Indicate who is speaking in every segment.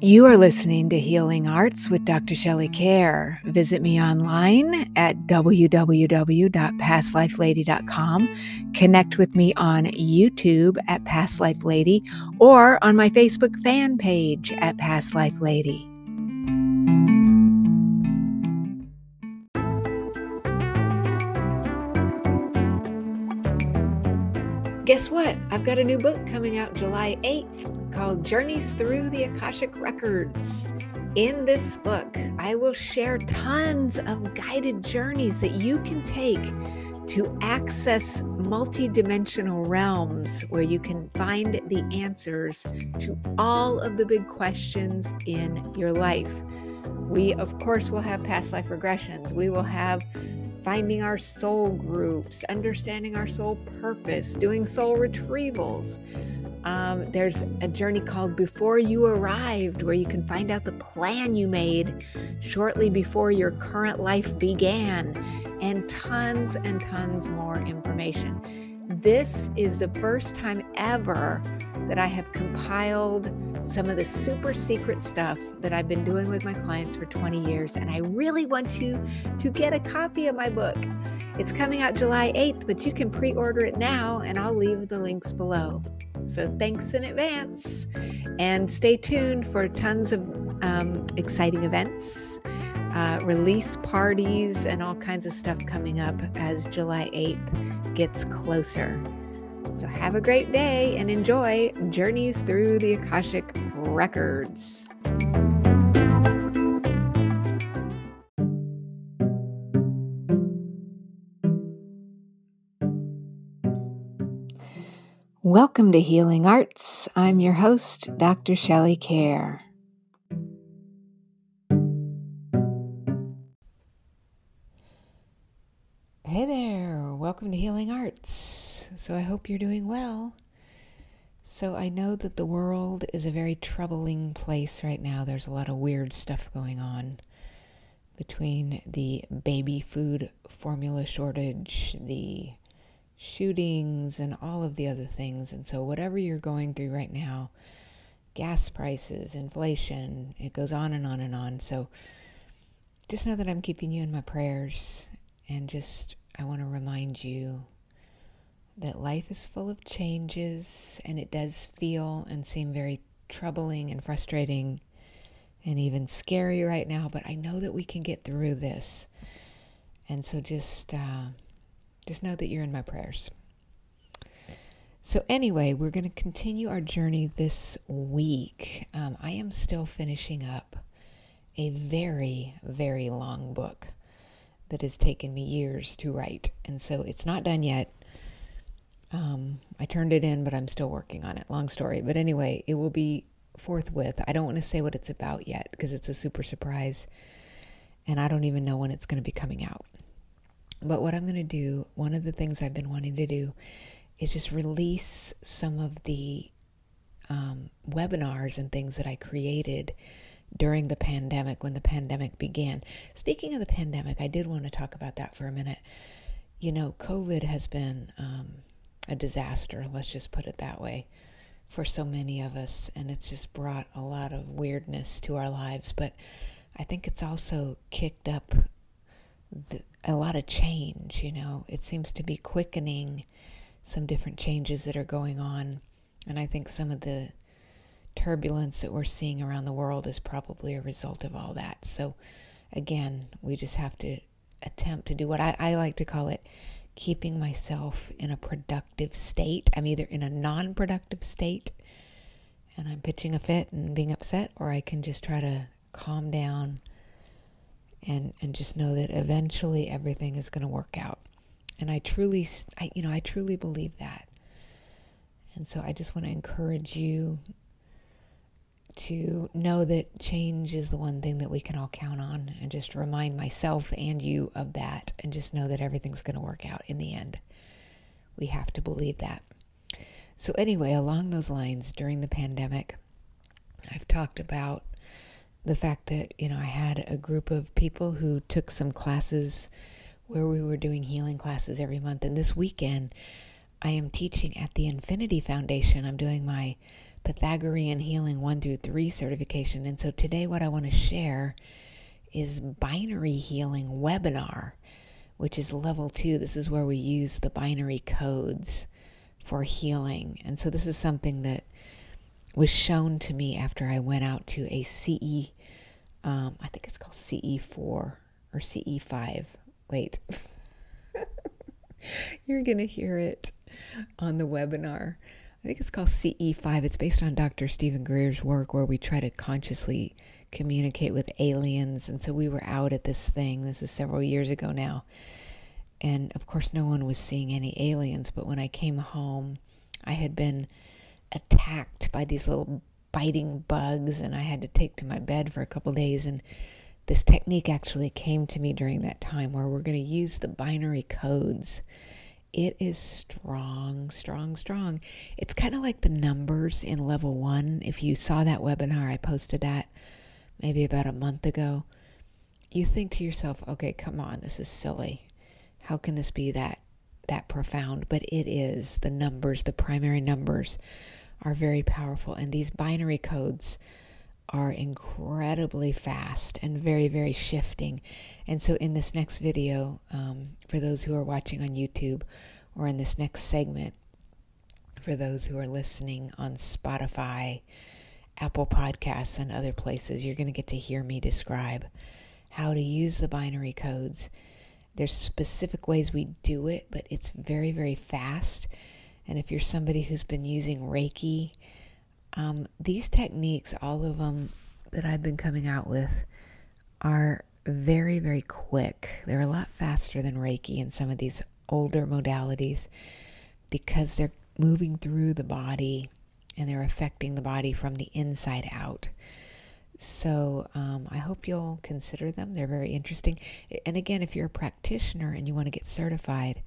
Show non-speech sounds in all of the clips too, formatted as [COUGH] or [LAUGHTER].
Speaker 1: You are listening to Healing Arts with Dr. Shelley Kaehr. Visit me online at www.pastlifelady.com. Connect with me on YouTube at Past Life Lady or on my Facebook fan page at Past Life Lady. Guess what? I've got a new book coming out July 8th called Journeys Through the Akashic Records. In this book, I will share tons of guided journeys that you can take to access multidimensional realms where you can find the answers to all of the big questions in your life. We, of course, will have past life regressions. We will have finding our soul groups, understanding our soul purpose, doing soul retrievals. Um, there's a journey called Before You Arrived, where you can find out the plan you made shortly before your current life began, and tons and tons more information. This is the first time ever that I have compiled some of the super secret stuff that I've been doing with my clients for 20 years, and I really want you to get a copy of my book. It's coming out July 8th, but you can pre order it now, and I'll leave the links below. So thanks in advance, and stay tuned for tons of um, exciting events. Uh, release parties and all kinds of stuff coming up as July 8th gets closer. So have a great day and enjoy Journeys Through the Akashic Records. Welcome to Healing Arts. I'm your host, Dr. Shelley Kaehr. Hey there, welcome to Healing Arts so I hope you're doing well. So I know that the world is a very troubling place right now. There's a lot of weird stuff going on between the baby food formula shortage, the shootings, and all of the other things. And so, whatever you're going through right now, gas prices, inflation, it goes on and on and on. So, just know that I'm keeping you in my prayers. And just, I want to remind you that life is full of changes and it does feel and seem very troubling and frustrating and even scary right now, but I know that we can get through this. And so just uh, just know that you're in my prayers. So anyway, we're going to continue our journey this week. Um, I am still finishing up a very, very long book that has taken me years to write. And so it's not done yet. Um, I turned it in, but I'm still working on it. Long story. But anyway, it will be forthwith. I don't want to say what it's about yet because it's a super surprise. And I don't even know when it's going to be coming out. But what I'm going to do, one of the things I've been wanting to do is just release some of the um, webinars and things that I created during the pandemic when the pandemic began. Speaking of the pandemic, I did want to talk about that for a minute. You know, COVID has been um, a disaster, let's just put it that way, for so many of us. And it's just brought a lot of weirdness to our lives. But I think it's also kicked up the, a lot of change, you know. It seems to be quickening some different changes that are going on. And I think some of the turbulence that we're seeing around the world is probably a result of all that. So, again, we just have to attempt to do what I, I like to call it keeping myself in a productive state. I'm either in a non productive state and I'm pitching a fit and being upset, or I can just try to calm down and, and just know that eventually everything is going to work out. And I truly, I, you know, I truly believe that. And so I just want to encourage you to know that change is the one thing that we can all count on and just remind myself and you of that and just know that everything's going to work out in the end. We have to believe that. So, anyway, along those lines, during the pandemic, I've talked about the fact that, you know, I had a group of people who took some classes where we were doing healing classes every month. And this weekend, I am teaching at the Infinity Foundation. I'm doing my Pythagorean Healing 1 through 3 certification. And so today, what I want to share is Binary Healing Webinar, which is level two. This is where we use the binary codes for healing. And so, this is something that was shown to me after I went out to a CE, um, I think it's called CE4 or CE5. Wait. [LAUGHS] You're going to hear it on the webinar. I think it's called CE5. It's based on Dr. Steven Greer's work where we try to consciously communicate with aliens. And so we were out at this thing. This is several years ago now. And of course, no one was seeing any aliens. But when I came home, I had been attacked by these little biting bugs, and I had to take to my bed for a couple days. And this technique actually came to me during that time where we're going to use the binary codes it is strong, strong, strong. It's kind of like the numbers in level one. If you saw that webinar, I posted that maybe about a month ago. You think to yourself, okay, come on, this is silly. How can this be that that profound? But it is. The numbers, the primary numbers, are very powerful, and these binary codes are incredibly fast and very, very shifting. And so, in this next video, um, for those who are watching on YouTube, or in this next segment, for those who are listening on Spotify, Apple Podcasts, and other places, you're going to get to hear me describe how to use the binary codes. There's specific ways we do it, but it's very, very fast. And if you're somebody who's been using Reiki, um, these techniques, all of them that I've been coming out with, are very, very quick. They're a lot faster than Reiki and some of these older modalities because they're moving through the body and they're affecting the body from the inside out. So um, I hope you'll consider them. They're very interesting. And again, if you're a practitioner and you want to get certified,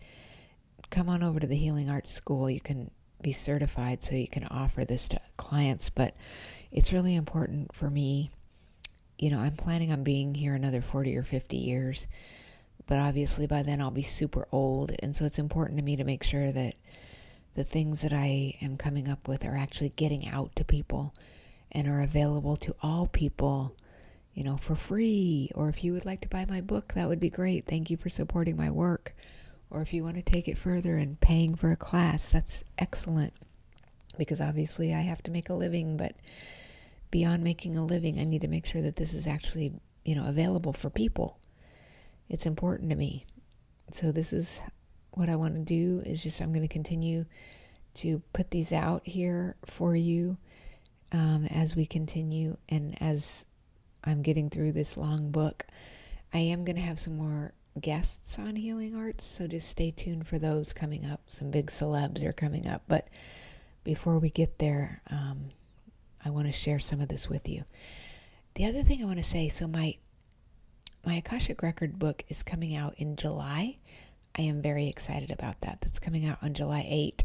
Speaker 1: come on over to the Healing Arts School. You can be certified so you can offer this to clients. But it's really important for me. You know, I'm planning on being here another 40 or 50 years, but obviously by then I'll be super old. And so it's important to me to make sure that the things that I am coming up with are actually getting out to people and are available to all people, you know, for free. Or if you would like to buy my book, that would be great. Thank you for supporting my work or if you want to take it further and paying for a class, that's excellent because obviously I have to make a living, but beyond making a living, I need to make sure that this is actually, you know, available for people. It's important to me. So this is what I want to do is just I'm going to continue to put these out here for you um, as we continue and as I'm getting through this long book. I am going to have some more guests on Healing Arts, so just stay tuned for those coming up. Some big celebs are coming up. But before we get there, um, I want to share some of this with you. The other thing I want to say so, my my Akashic Record book is coming out in July. I am very excited about that. That's coming out on July 8.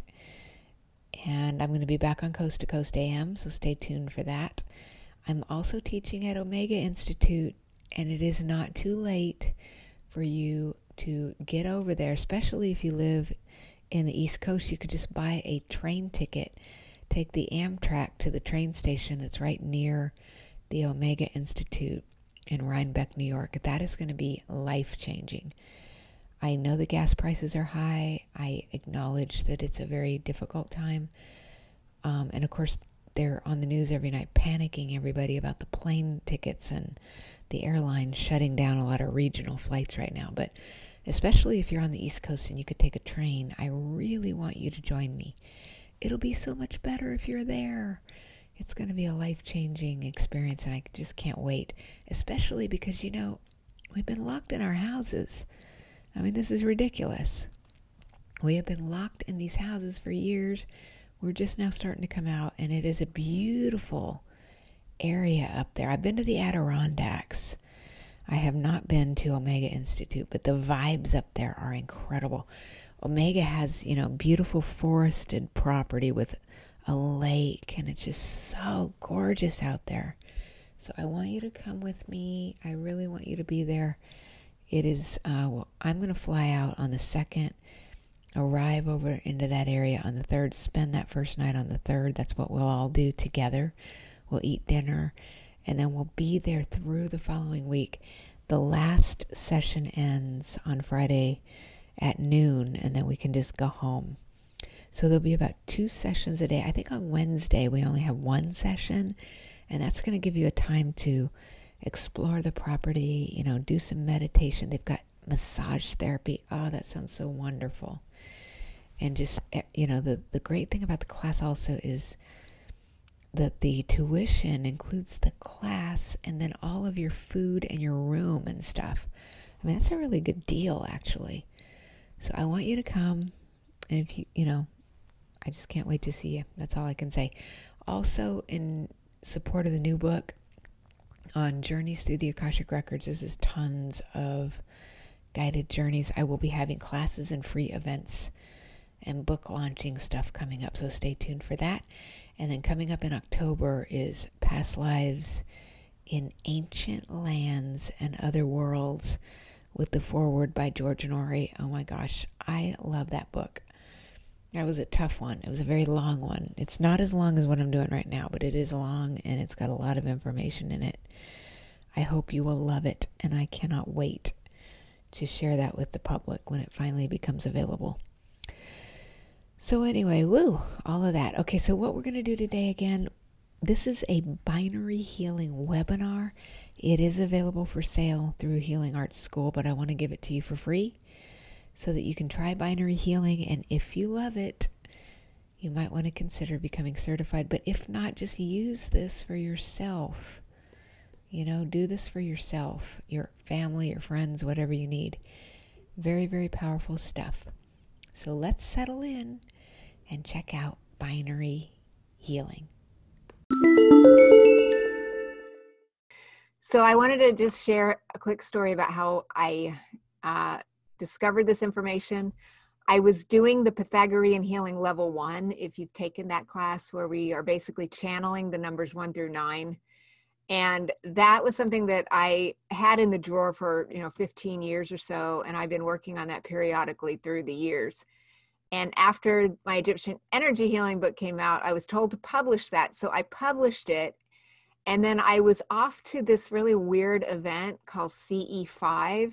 Speaker 1: And I'm going to be back on Coast to Coast AM, so stay tuned for that. I'm also teaching at Omega Institute, and it is not too late for you to get over there, especially if you live in the East Coast. You could just buy a train ticket, take the Amtrak to the train station that's right near the Omega Institute in Rhinebeck, New York. That is going to be life changing. I know the gas prices are high. I acknowledge that it's a very difficult time. Um, and of course, they're on the news every night panicking everybody about the plane tickets and the airline shutting down a lot of regional flights right now, but especially if you're on the East Coast and you could take a train, I really want you to join me. It'll be so much better if you're there. It's going to be a life changing experience, and I just can't wait, especially because, you know, we've been locked in our houses. I mean, this is ridiculous. We have been locked in these houses for years. We're just now starting to come out, and it is a beautiful, area up there. I've been to the Adirondacks. I have not been to Omega Institute, but the vibes up there are incredible. Omega has, you know, beautiful forested property with a lake, and it's just so gorgeous out there. So I want you to come with me. I really want you to be there. It is, uh, well, I'm going to fly out on the 2nd arrive over into that area on the 3rd, spend that first night on the 3rd. That's what we'll all do together. We'll eat dinner and then we'll be there through the following week. The last session ends on Friday at noon, and then we can just go home. So there'll be about two sessions a day. I think on Wednesday we only have one session, and that's going to give you a time to explore the property, you know, do some meditation. They've got massage therapy. Oh, that sounds so wonderful. And just, eh, you know, the, the great thing about the class also is that the tuition includes the class and then all of your food and your room and stuff. I mean, that's a really good deal, actually. So I want you to come. And if you, you know, I just can't wait to see you. That's all I can say. Also, in support of the new book on Journeys Through the Akashic Records, this is tons of guided journeys. I will be having classes and free events and book launching stuff coming up. So stay tuned for that. And then coming up in October is Past Lives in Ancient Lands and Other Worlds with the foreword by George Noory. Oh my gosh, I love that book. That was a tough one. It was a very long one. It's not as long as what I'm doing right now, but it is long and it's got a lot of information in it. I hope you will love it, and I cannot wait to share that with the public when it finally becomes available. So, anyway, woo, all of that. Okay, so what we're going to do today again, this is a binary healing webinar. It is available for sale through Healing Arts School, but I want to give it to you for free so that you can try binary healing. And if you love it, you might want to consider becoming certified. But if not, just use this for yourself. You know, do this for yourself, your family, your friends, whatever you need. Very, very powerful stuff. So let's settle in and check out Binary Healing.
Speaker 2: So, I wanted to just share a quick story about how I uh, discovered this information. I was doing the Pythagorean Healing Level 1, if you've taken that class, where we are basically channeling the numbers 1 through 9 and that was something that i had in the drawer for you know 15 years or so and i've been working on that periodically through the years and after my Egyptian energy healing book came out, I was told to publish that. So I published it. And then I was off to this really weird event called CE5,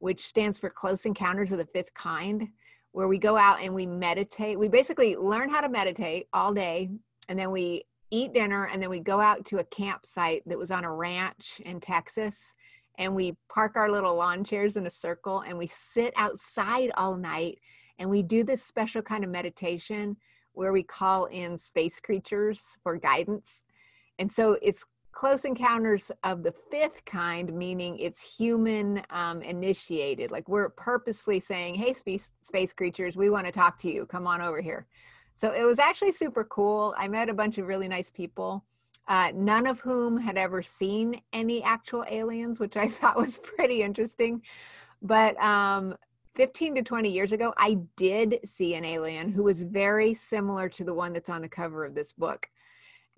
Speaker 2: which stands for Close Encounters of the Fifth Kind, where we go out and we meditate. We basically learn how to meditate all day. And then we eat dinner. And then we go out to a campsite that was on a ranch in Texas. And we park our little lawn chairs in a circle and we sit outside all night and we do this special kind of meditation where we call in space creatures for guidance. And so it's close encounters of the fifth kind, meaning it's human um, initiated. Like we're purposely saying, hey, space, space creatures, we want to talk to you. Come on over here. So it was actually super cool. I met a bunch of really nice people. Uh, none of whom had ever seen any actual aliens, which I [LAUGHS] thought was pretty interesting. But um, 15 to 20 years ago, I did see an alien who was very similar to the one that's on the cover of this book.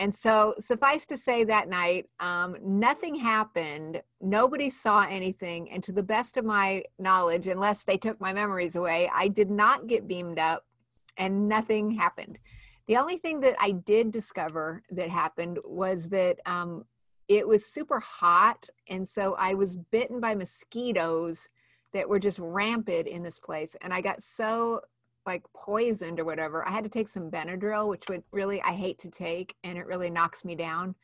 Speaker 2: And so, suffice to say, that night, um, nothing happened. Nobody saw anything. And to the best of my knowledge, unless they took my memories away, I did not get beamed up and nothing happened. The only thing that I did discover that happened was that um, it was super hot. And so I was bitten by mosquitoes that were just rampant in this place. And I got so like poisoned or whatever. I had to take some Benadryl, which would really, I hate to take, and it really knocks me down.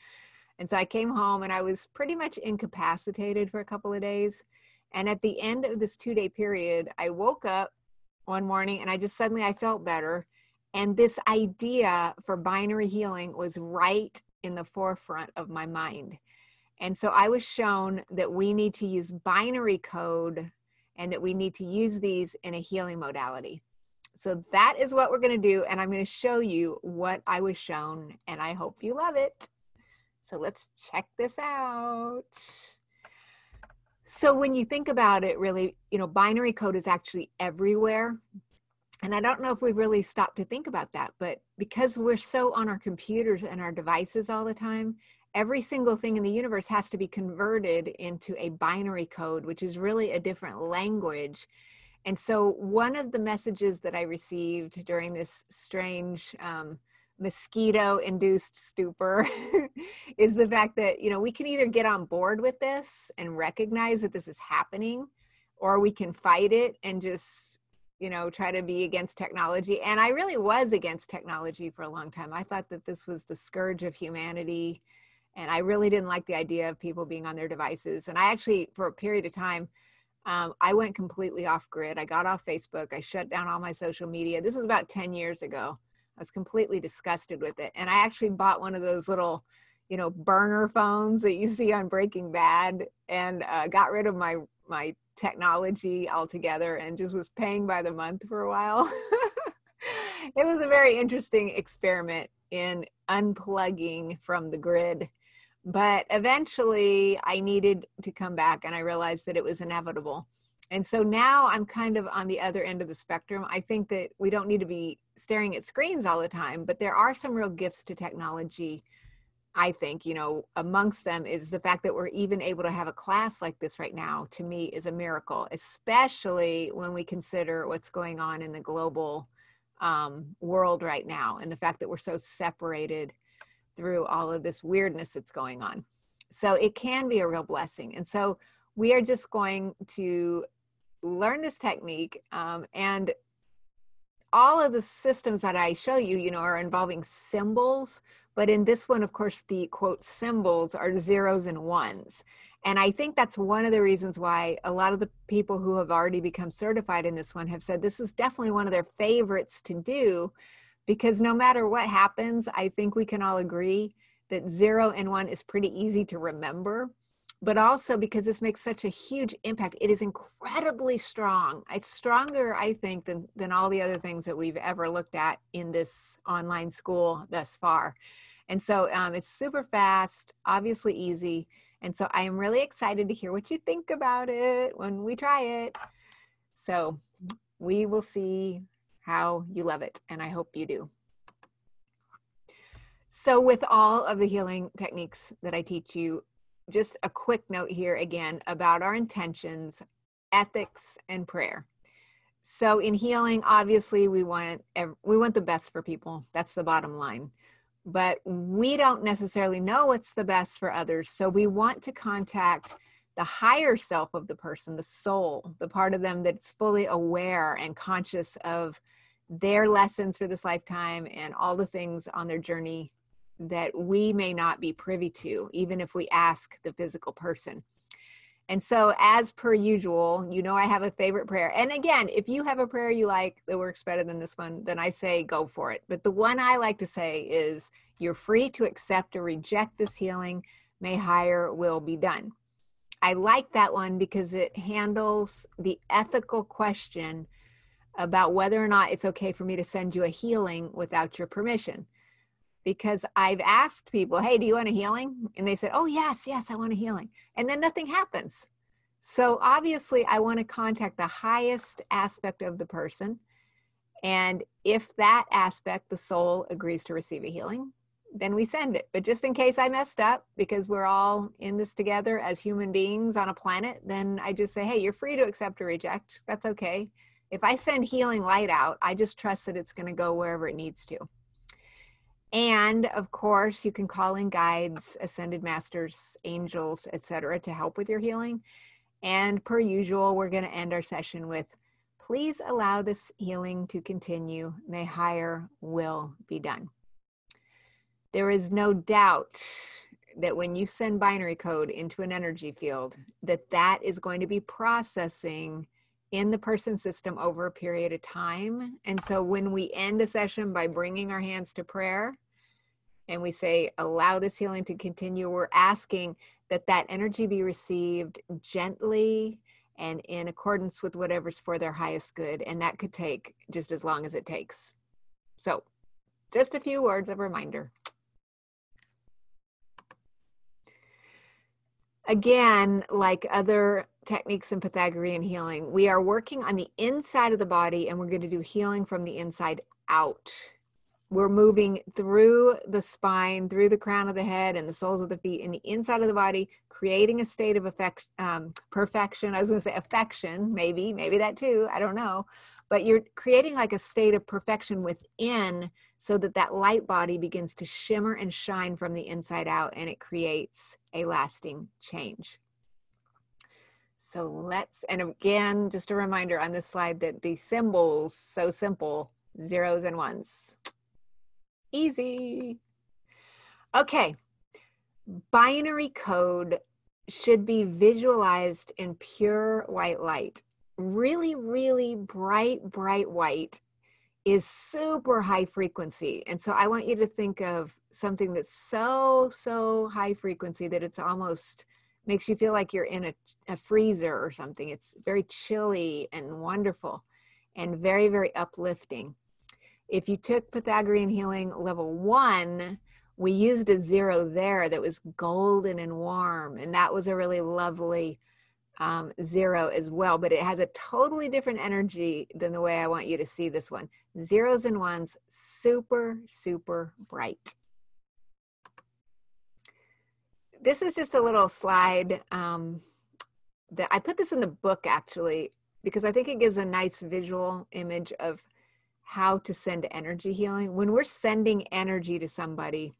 Speaker 2: And so I came home and I was pretty much incapacitated for a couple of days. And at the end of this two day period, I woke up one morning and I just suddenly I felt better. And this idea for binary healing was right in the forefront of my mind. And so I was shown that we need to use binary code and that we need to use these in a healing modality. So that is what we're going to do. And I'm going to show you what I was shown, and I hope you love it. So let's check this out. So when you think about it, really, you know, binary code is actually everywhere. And I don't know if we've really stopped to think about that, but because we're so on our computers and our devices all the time, every single thing in the universe has to be converted into a binary code, which is really a different language. And so, one of the messages that I received during this strange um, mosquito induced stupor [LAUGHS] is the fact that, you know, we can either get on board with this and recognize that this is happening, or we can fight it and just, you know, try to be against technology. And I really was against technology for a long time. I thought that this was the scourge of humanity. And I really didn't like the idea of people being on their devices. And I actually, for a period of time, um, I went completely off grid. I got off Facebook. I shut down all my social media. This is about 10 years ago. I was completely disgusted with it. And I actually bought one of those little, you know, burner phones that you [LAUGHS] see on Breaking Bad and uh, got rid of my, my technology altogether and just was paying by the month for a while. [LAUGHS] it was a very interesting experiment in unplugging from the grid but eventually I needed to come back and I realized that it was inevitable. And so now I'm kind of on the other end of the spectrum. I think that we don't need to be staring at screens all the time, but there are some real gifts to technology. I think, you know, amongst them is the fact that we're even able to have a class like this right now, to me, is a miracle, especially when we consider what's going on in the global um, world right now and the fact that we're so separated through all of this weirdness that's going on. So it can be a real blessing. And so we are just going to learn this technique um, and all of the systems that I show you, you know, are involving symbols. But in this one, of course, the quote symbols are zeros and ones. And I think that's one of the reasons why a lot of the people who have already become certified in this one have said this is definitely one of their favorites to do because no matter what happens, I think we can all agree that zero and one is pretty easy to remember. But also because this makes such a huge impact, it is incredibly strong. It's stronger, I think, than, than all the other things that we've ever looked at in this online school thus far. And so um, it's super fast, obviously easy. And so I am really excited to hear what you think about it when we try it. So we will see how you love it, and I hope you do. So, with all of the healing techniques that I teach you, just a quick note here again about our intentions, ethics, and prayer. So, in healing, obviously, we want we want the best for people. That's the bottom line. But we don't necessarily know what's the best for others. So, we want to contact the higher self of the person, the soul, the part of them that's fully aware and conscious of their lessons for this lifetime and all the things on their journey that we may not be privy to, even if we ask the physical person. And so, as per usual, you know, I have a favorite prayer. And again, if you have a prayer you like that works better than this one, then I say go for it. But the one I like to say is, You're free to accept or reject this healing. May higher will be done. I like that one because it handles the ethical question about whether or not it's okay for me to send you a healing without your permission. Because I've asked people, hey, do you want a healing? And they said, oh, yes, yes, I want a healing. And then nothing happens. So obviously, I want to contact the highest aspect of the person. And if that aspect, the soul, agrees to receive a healing, then we send it. But just in case I messed up, because we're all in this together as human beings on a planet, then I just say, hey, you're free to accept or reject. That's okay if I send healing light out, I just trust that it's going to go wherever it needs to. And of course, you can call in guides, ascended masters, angels, etc., to help with your healing. And per usual, we're going to end our session with please allow this healing to continue. May higher will be done. There is no doubt that when you send binary code into an energy field, that that is going to be processing in the person system over a period of time. And so when we end a session by bringing our hands to prayer and we say, allow this healing to continue, we're asking that that energy be received gently and in accordance with whatever's for their highest good. And that could take just as long as it takes. So, just a few words of reminder. Again, like other techniques in Pythagorean healing. We are working on the inside of the body and we're going to do healing from the inside out. we're moving through the spine, through the crown of the head, and the soles of the feet, and the inside of the body, creating a state of affect, um, perfection. I was going to say affection, maybe, maybe that too. I don't know. But you're creating like a state of perfection within so that that light body begins to shimmer and shine from the inside out and it creates a lasting change. So let's, and again, just a reminder on this slide that the symbols, so simple, zeros and ones. Easy. Okay, binary code should be visualized in pure white light. Really, really bright, bright white is super high frequency. And so I want you to think of something that's so, so high frequency that it's almost makes you feel like you're in a, a freezer or something. It's very chilly and wonderful and very, very uplifting. If you took Pythagorean healing level one, we used a zero there that was golden and warm. And that was a really lovely um, zero as well, but it has a totally different energy than the way I want you to see this one. Zeros and ones, super, super bright. This is just a little slide um, that I put this in the book actually, because I think it gives a nice visual image of how to send energy healing. When we're sending energy to somebody,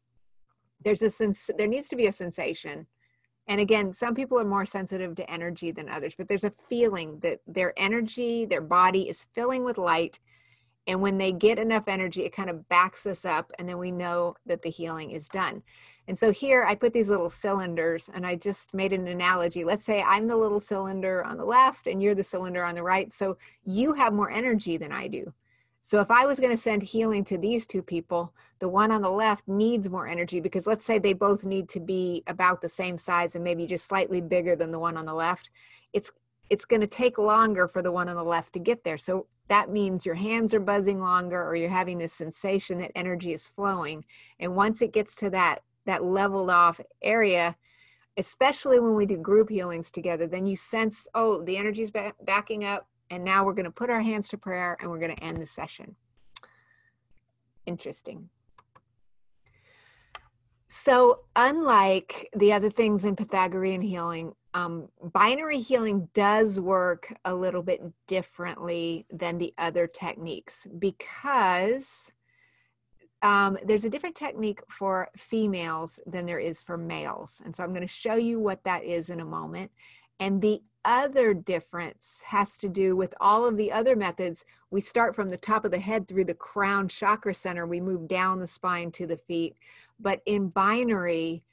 Speaker 2: there's a sense, there needs to be a sensation and again some people are more sensitive to energy than others but there's a feeling that their energy their body is filling with light and when they get enough energy it kind of backs us up and then we know that the healing is done and so here i put these little cylinders and i just made an analogy let's say i'm the little cylinder on the left and you're the cylinder on the right so you have more energy than i do so if I was going to send healing to these two people, the one on the left needs more energy because let's say they both need to be about the same size and maybe just slightly bigger than the one on the left. It's it's going to take longer for the one on the left to get there. So that means your hands are buzzing longer or you're having this sensation that energy is flowing. And once it gets to that that leveled off area, especially when we do group healings together, then you sense, oh, the energy's back, backing up and now we're going to put our hands to prayer and we're going to end the session. Interesting. So, unlike the other things in Pythagorean healing, um, binary healing does work a little bit differently than the other techniques because um, there's a different technique for females than there is for males. And so I'm going to show you what that is in a moment. And the other difference has to do with all of the other methods. We start from the top of the head through the crown chakra center, we move down the spine to the feet. But in binary,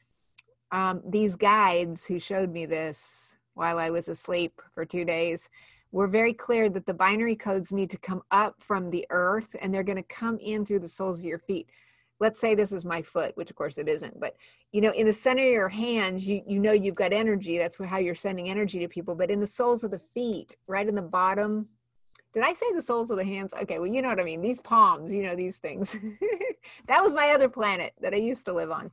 Speaker 2: um, these guides who showed me this while I was asleep for two days were very clear that the binary codes need to come up from the earth and they're going to come in through the soles of your feet let's say this is my foot, which of course it isn't, but you know, in the center of your hands, you you know you've got energy. That's how you're sending energy to people. But in the soles of the feet, right in the bottom, did I say the soles of the hands? Okay, well, you know what I mean. These palms, you know, these things. [LAUGHS] that was my other planet that I used to live on.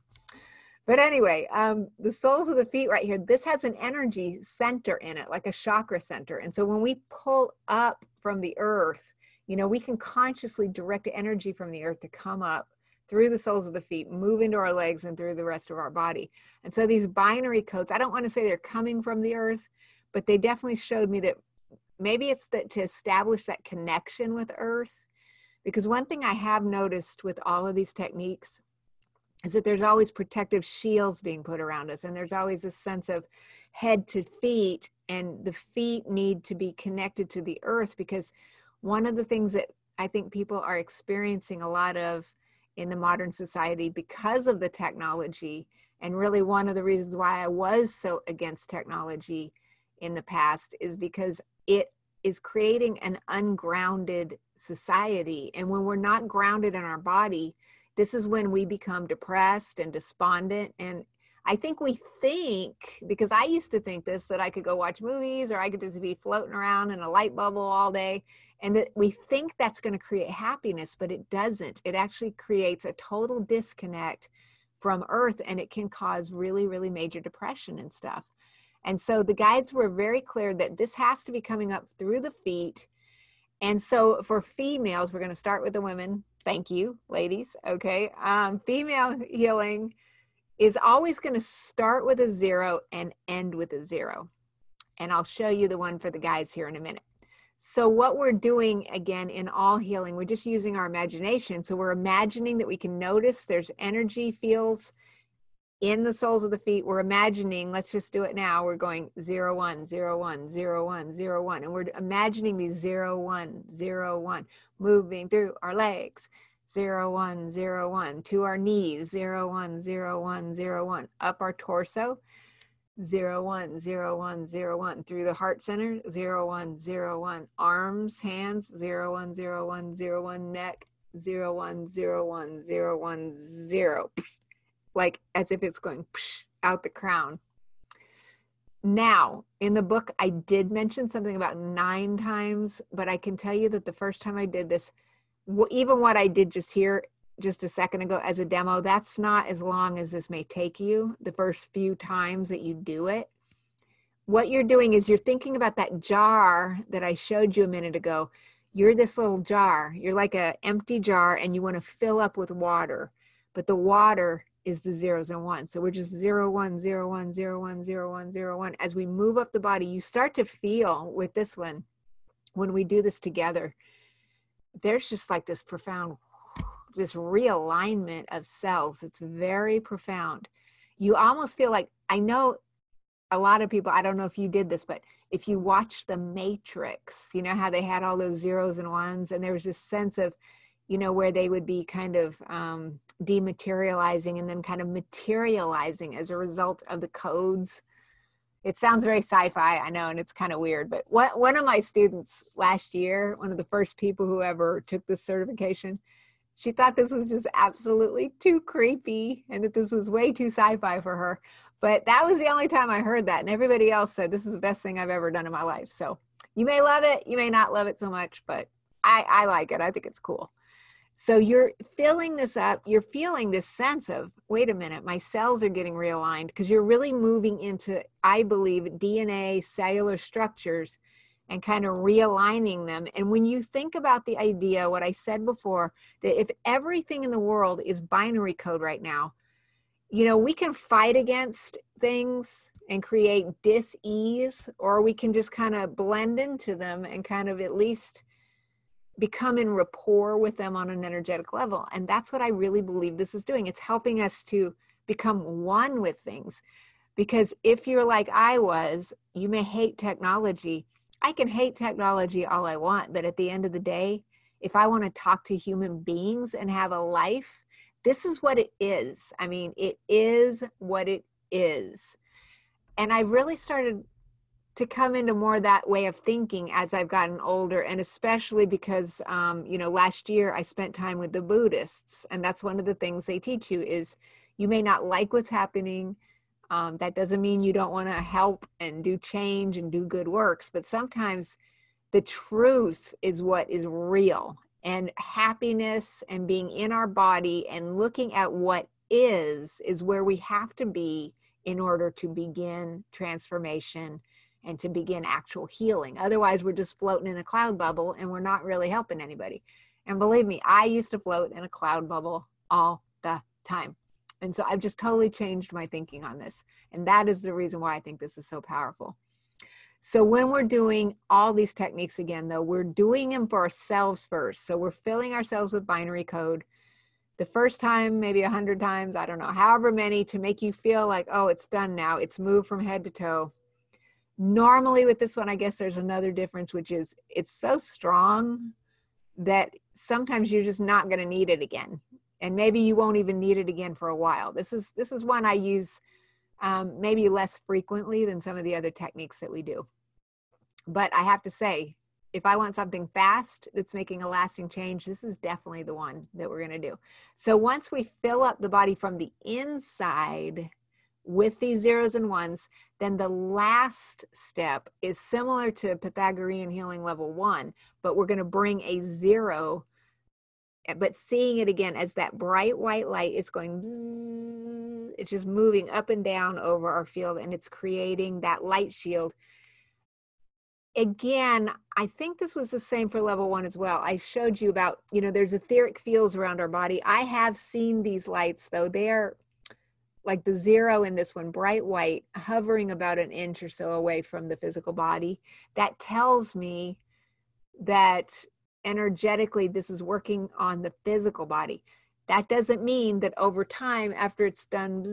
Speaker 2: But anyway, um, the soles of the feet right here, this has an energy center in it, like a chakra center. And so when we pull up from the earth, you know, we can consciously direct energy from the earth to come up through the soles of the feet, move into our legs and through the rest of our body. And so these binary codes, I don't want to say they're coming from the earth, but they definitely showed me that maybe it's that to establish that connection with earth. Because one thing I have noticed with all of these techniques is that there's always protective shields being put around us, and there's always a sense of head to feet, and the feet need to be connected to the earth because one of the things that I think people are experiencing a lot of in the modern society because of the technology. And really, one of the reasons why I was so against technology in the past is because it is creating an ungrounded society. And when we're not grounded in our body, this is when we become depressed and despondent. And I think we think, because I used to think this, that I could go watch movies or I could just be floating around in a light bubble all day and that we think that's going to create happiness but it doesn't it actually creates a total disconnect from earth and it can cause really really major depression and stuff and so the guides were very clear that this has to be coming up through the feet and so for females we're going to start with the women Thank you, ladies. Okay. Um, female healing is always going to start with a zero and end with a zero. And I'll show you the one for the guys here in a minute. So, what we're doing again in all healing, we're just using our imagination. So, we're imagining that we can notice there's energy fields in the soles of the feet. We're imagining, let's just do it now. We're going zero, one, zero, one, zero, one, zero, one. And we're imagining these zero, one, zero, one moving through our legs. Zero, one, zero, one to our knees. Zero, one, zero, one, zero, one up our torso zero one zero one zero one through the heart center zero one zero one arms hands zero one zero one zero one neck zero one zero one zero one zero like as if it's going out the crown now in the book i did mention something about nine times but i can tell you that the first time i did this even what i did just here just a second ago as a demo, that's not as long as this may take you the first few times that you do it. What you're doing is you're thinking about that jar that I showed you a minute ago. You're this little jar. You're like an empty jar and you want to fill up with water, but the water is the zeros and ones. So we're just zero, one, zero, one, zero, one, zero, one, zero, one. As we move up the body, you start to feel with this one, when we do this together, there's just like this profound this realignment of cells. It's very profound. You almost feel like, I know a lot of people, I don't know if you did this, but if you watch The Matrix, you know how they had all those zeros and ones, and there was this sense of, you know, where they would be kind of um, dematerializing and then kind of materializing as a result of the codes. It sounds very sci-fi, I know, and it's kind of weird. But one one of my students last year, one of the first people who ever took this certification, she thought this was just absolutely too creepy and that this was way too sci-fi for her but that was the only time i heard that and everybody else said this is the best thing i've ever done in my life so you may love it you may not love it so much but i i like it i think it's cool so you're filling this up you're feeling this sense of wait a minute my cells are getting realigned because you're really moving into i believe dna cellular structures and kind of realigning them. And when you think about the idea, what I said before, that if everything in the world is binary code right now, you know, we can fight against things and create dis-ease, or we can just kind of blend into them and kind of at least become in rapport with them on an energetic level. And that's what I really believe this is doing. It's helping us to become one with things. Because if you're like I was, you may hate technology, I can hate technology all I want, but at the end of the day, if I want to talk to human beings and have a life, this is what it is. I mean, it is what it is. And I really started to come into more that way of thinking as I've gotten older, and especially because, um, you know, last year I spent time with the Buddhists, and that's one of the things they teach you is you may not like what's happening, um, that doesn't mean you don't want to help and do change and do good works, but sometimes the truth is what is real. And happiness and being in our body and looking at what is, is where we have to be in order to begin transformation and to begin actual healing. Otherwise, we're just floating in a cloud bubble and we're not really helping anybody. And believe me, I used to float in a cloud bubble all the time. And so I've just totally changed my thinking on this. And that is the reason why I think this is so powerful. So when we're doing all these techniques again, though, we're doing them for ourselves first. So we're filling ourselves with binary code. The first time, maybe a hundred times, I don't know, however many to make you feel like, oh, it's done now. It's moved from head to toe. Normally with this one, I guess there's another difference, which is it's so strong that sometimes you're just not going to need it again and maybe you won't even need it again for a while. This is this is one I use um, maybe less frequently than some of the other techniques that we do. But I have to say, if I want something fast that's making a lasting change, this is definitely the one that we're going to do. So once we fill up the body from the inside with these zeros and ones, then the last step is similar to Pythagorean healing level one, but we're going to bring a zero Eh, but seeing it again as that bright white light it's going bzzz, it's just moving up and down over our field and it's creating that light shield again, I think this was the same for level one as well. I showed you about, you know, there's etheric fields around our body. I have seen these lights though. They're like the zero in this one, bright white, hovering about an inch or so away from the physical body. That tells me that energetically this is working on the physical body. That doesn't mean that over time, after it's done,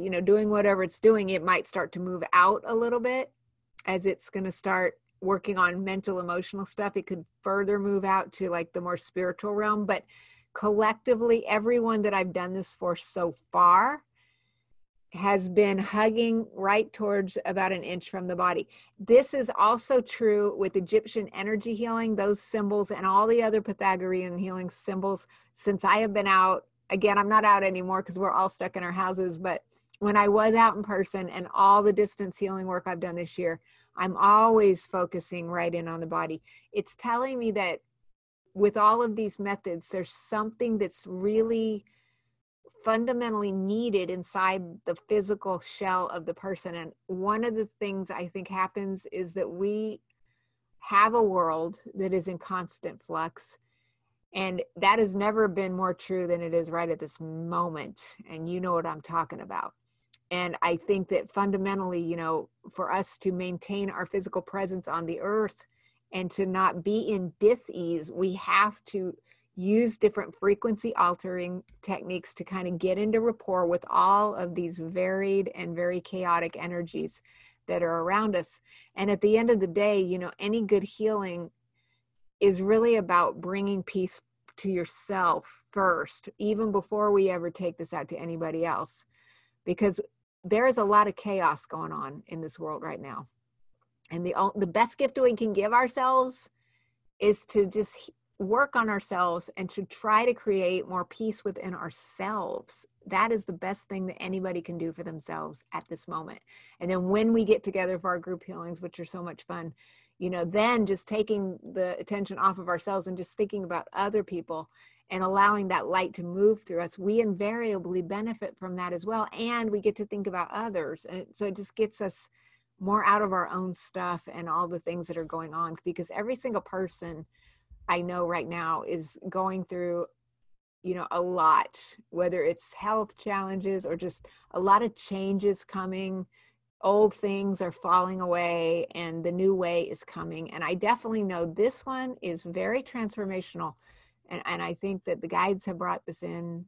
Speaker 2: you know, doing whatever it's doing, it might start to move out a little bit as it's going to start working on mental emotional stuff it could further move out to like the more spiritual realm but collectively everyone that i've done this for so far has been hugging right towards about an inch from the body. This is also true with Egyptian energy healing, those symbols, and all the other Pythagorean healing symbols. Since I have been out, again, I'm not out anymore because we're all stuck in our houses, but when I was out in person and all the distance healing work I've done this year, I'm always focusing right in on the body. It's telling me that with all of these methods, there's something that's really fundamentally needed inside the physical shell of the person. And one of the things I think happens is that we have a world that is in constant flux. And that has never been more true than it is right at this moment. And you know what I'm talking about and i think that fundamentally you know for us to maintain our physical presence on the earth and to not be in dis-ease we have to use different frequency altering techniques to kind of get into rapport with all of these varied and very chaotic energies that are around us and at the end of the day you know any good healing is really about bringing peace to yourself first even before we ever take this out to anybody else because there is a lot of chaos going on in this world right now. And the the best gift we can give ourselves is to just work on ourselves and to try to create more peace within ourselves. That is the best thing that anybody can do for themselves at this moment. And then when we get together for our group healings, which are so much fun, you know, then just taking the attention off of ourselves and just thinking about other people and allowing that light to move through us, we invariably benefit from that as well. And we get to think about others. And so it just gets us more out of our own stuff and all the things that are going on because every single person I know right now is going through you know a lot whether it's health challenges or just a lot of changes coming old things are falling away and the new way is coming and i definitely know this one is very transformational and, and I think that the guides have brought this in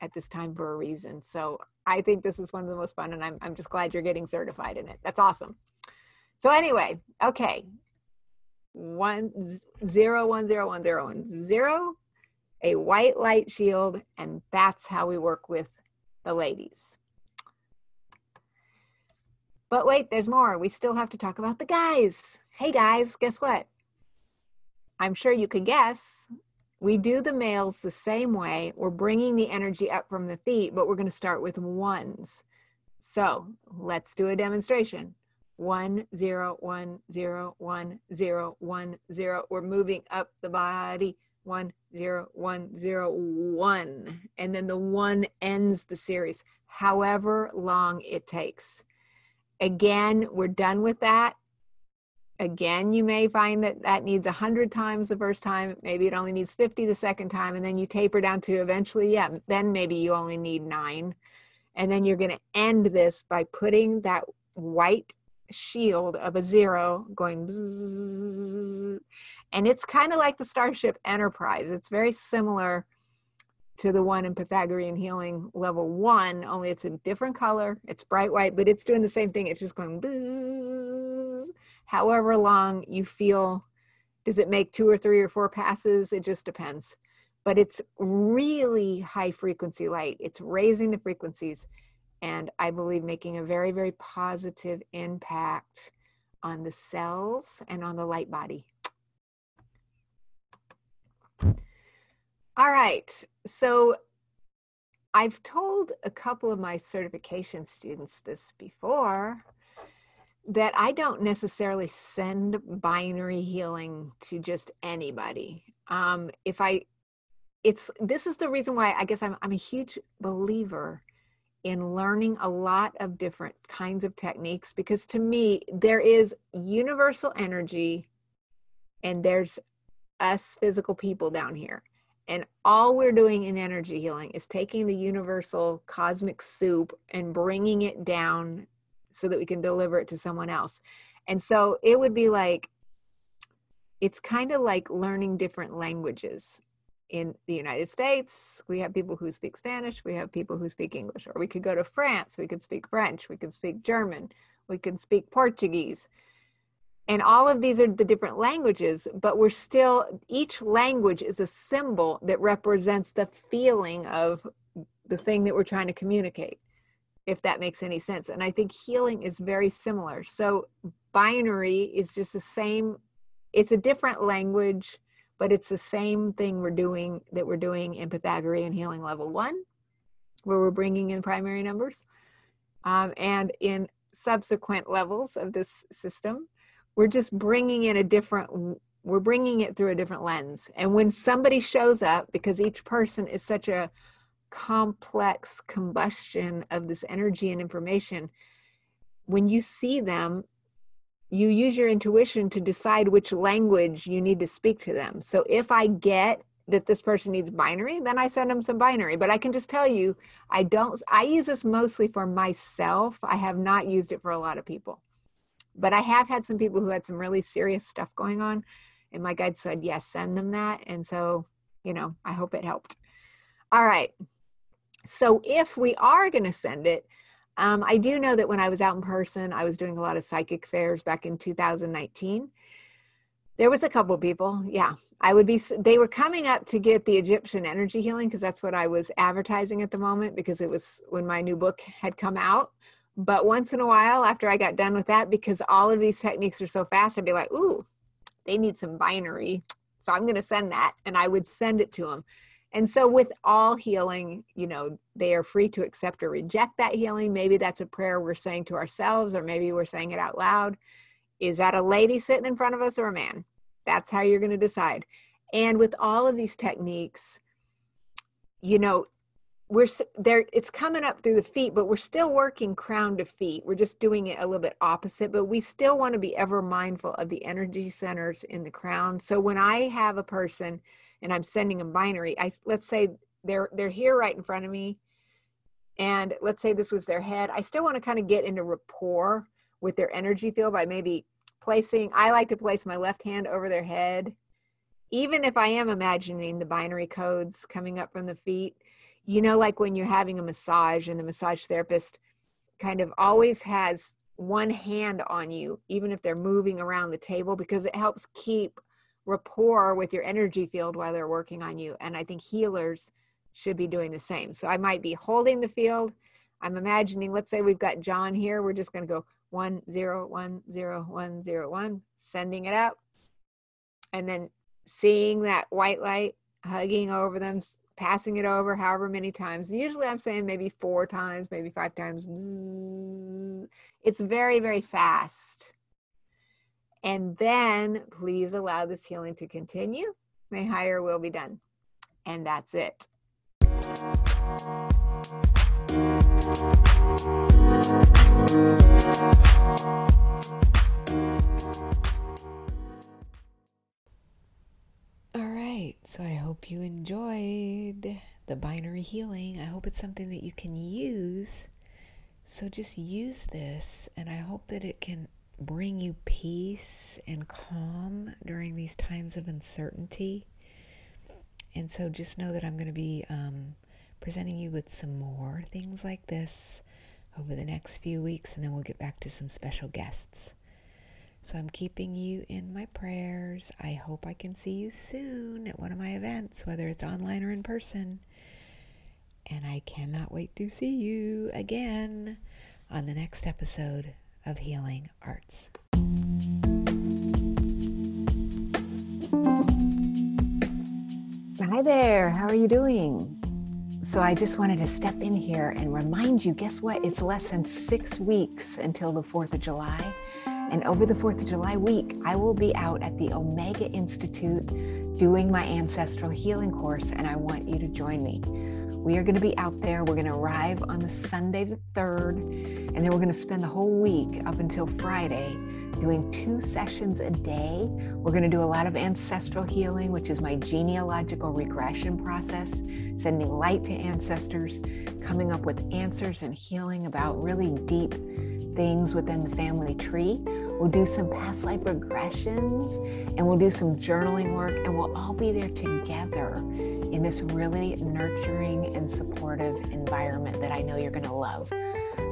Speaker 2: at this time for a reason. So I think this is one of the most fun, and I'm, I'm just glad you're getting certified in it. That's awesome. So anyway, okay, one zero one zero one zero one zero, a white light shield, and that's how we work with the ladies. But wait, there's more. We still have to talk about the guys. Hey guys, guess what? I'm sure you could guess we do the males the same way. We're bringing the energy up from the feet, but we're going to start with ones. So let's do a demonstration. One, zero, one, zero, one, zero, one, zero. We're moving up the body. One, zero, one, zero, one. And then the one ends the series, however long it takes. Again, we're done with that again you may find that that needs a 100 times the first time maybe it only needs 50 the second time and then you taper down to eventually yeah then maybe you only need nine and then you're going to end this by putting that white shield of a zero going bzzz, and it's kind of like the starship enterprise. It's very similar to the one in pythagorean healing level one only it's a different color. It's bright white but it's doing the same thing. It's just going bzzz, however long you feel does it make two or three or four passes it just depends but it's really high frequency light it's raising the frequencies and i believe making a very very positive impact on the cells and on the light body all right so i've told a couple of my certification students this before that I don't necessarily send binary healing to just anybody. Um, if I, it's this is the reason why I guess I'm I'm a huge believer in learning a lot of different kinds of techniques because to me, there is universal energy and there's us physical people down here. And all we're doing in energy healing is taking the universal cosmic soup and bringing it down so that we can deliver it to someone else. And so it would be like, it's kind of like learning different languages. In the United States, we have people who speak Spanish, we have people who speak English, or we could go to France, we could speak French, we could speak German, we could speak Portuguese. And all of these are the different languages but we're still each language is a symbol that represents the feeling of the thing that we're trying to communicate if that makes any sense. And i think healing is very similar. So binary is just the same it's a different language but it's the same thing we're doing that we're doing in pythagorean healing level one where we're bringing in primary numbers. Um, and in subsequent levels of this system we're just bringing in a different we're bringing it through a different lens. And when somebody shows up because each person is such a complex combustion of this energy and information when you see them you use your intuition to decide which language you need to speak to them so if i get that this person needs binary then i send them some binary but i can just tell you i don't i use this mostly for myself i have not used it for a lot of people but I have had some people who had some really serious stuff going on. And my guide said, yes, send them that. And so, you know, I hope it helped. All right. So if we are going to send it, um, I do know that when I was out in person, I was doing a lot of psychic fairs back in 2019. There was a couple people, yeah. I would be. They were coming up to get the Egyptian energy healing because that's what I was advertising at the moment because it was when my new book had come out. But once in a while, after I got done with that, because all of these techniques are so fast, I'd be like, ooh, they need some binary. So I'm going to send that. And I would send it to them. And so, with all healing, you know, they are free to accept or reject that healing. Maybe that's a prayer we're saying to ourselves, or maybe we're saying it out loud. Is that a lady sitting in front of us or a man? That's how you're going to decide. And with all of these techniques, you know, we're there it's coming up through the feet but we're still working crown to feet we're just doing it a little bit opposite but we still want to be ever mindful of the energy centers in the crown so when i have a person and i'm sending a binary i let's say they're they're here right in front of me. And let's say this was their head i still want to kind of get into rapport with their energy field by maybe placing i like to place my left hand over their head. Even if i am imagining the binary codes coming up from the feet you know, like when you're having a massage and the massage therapist kind of always has one hand on you, even if they're moving around the table, because it helps keep rapport with your energy field while they're working on you. And I think healers should be doing the same. So I might be holding the field. I'm imagining, let's say we've got John here. We're just going to go one, zero, one, zero, one, zero, one, sending it up. And then seeing that white light hugging over them, passing it over however many times. Usually I'm saying maybe four times, maybe five times. It's very, very fast. And then please allow this healing to continue. May higher will be done. And that's it.
Speaker 1: All right, so I hope you enjoyed the binary healing. I hope it's something that you can use. So just use this, and I hope that it can bring you peace and calm during these times of uncertainty. And so just know that I'm going to be um, presenting you with some more things like this over the next few weeks, and then we'll get back to some special guests. So I'm keeping you in my prayers. I hope I can see you soon at one of my events, whether it's online or in person. And I cannot wait to see you again on the next episode of Healing Arts.
Speaker 2: Hi there, how are you doing? So, I just wanted to step in here and remind you guess what? It's less than six weeks until the 4th of July. And over the 4th of July week, I will be out at the Omega Institute doing my ancestral healing course, and I want you to join me. We are going to be out there. We're going to arrive on the Sunday the 3rd, and then we're going to spend the whole week up until Friday doing two sessions a day. We're going to do a lot of ancestral healing, which is my genealogical regression process, sending light to ancestors, coming up with answers and healing about really deep things within the family tree. We'll do some past life regressions and we'll do some journaling work, and we'll all be there together in this really nurturing and supportive environment that I know you're going to love.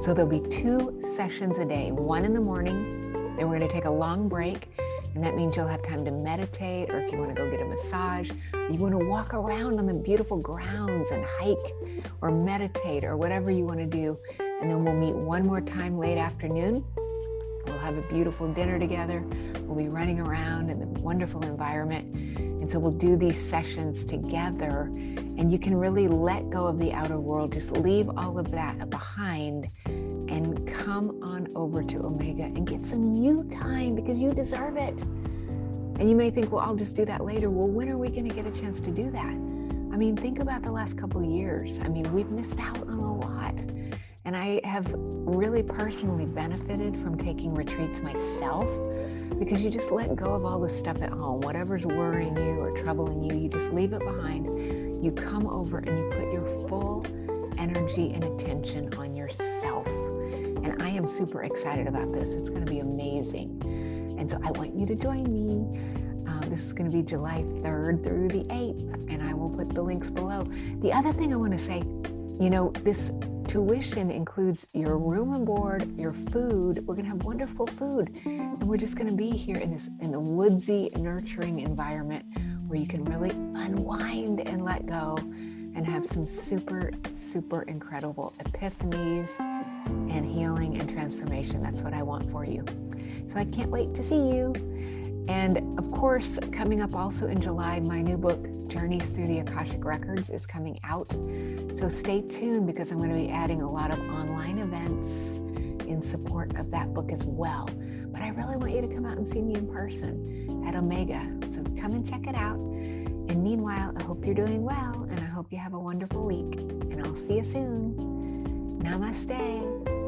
Speaker 2: So there'll be two sessions a day, one in the morning then we're going to take a long break, and that means you'll have time to meditate, or if you want to go get a massage, you want to walk around on the beautiful grounds and hike or meditate or whatever you want to do. And then we'll meet one more time late afternoon. We'll have a beautiful dinner together. We'll be running around in the wonderful environment. And so we'll do these sessions together, and you can really let go of the outer world. Just leave all of that behind and come on over to Omega and get some you time because you deserve it. And you may think, well, I'll just do that later. Well, when are we going to get a chance to do that? I mean, think about the last couple years. I mean, we've missed out on a lot. And I have really personally benefited from taking retreats myself because you just let go of all the stuff at home. Whatever's worrying you or troubling you, you just leave it behind. You come over and you put your full energy and attention on yourself. And I am super excited about this. It's going to be amazing. And so I want you to join me. Um, this is going to be July 3rd through the 8th, and I will put the links below. The other thing I want to say, you know, this tuition includes your room and board, your food. We're going to have wonderful food, and we're just going to be here in this in the woodsy, nurturing environment where you can really unwind and let go and have some super, super incredible epiphanies and healing and transformation. That's what I want for you. So I can't wait to see you. And of course, coming up also in July, my new book, Journeys Through the Akashic Records, is coming out. So stay tuned because I'm going to be adding a lot of online events in support of that book as well. But I really want you to come out and see me in person at Omega. So come and check it out. And meanwhile, I hope you're doing well and I hope you have a wonderful week. And I'll see you soon. Namaste.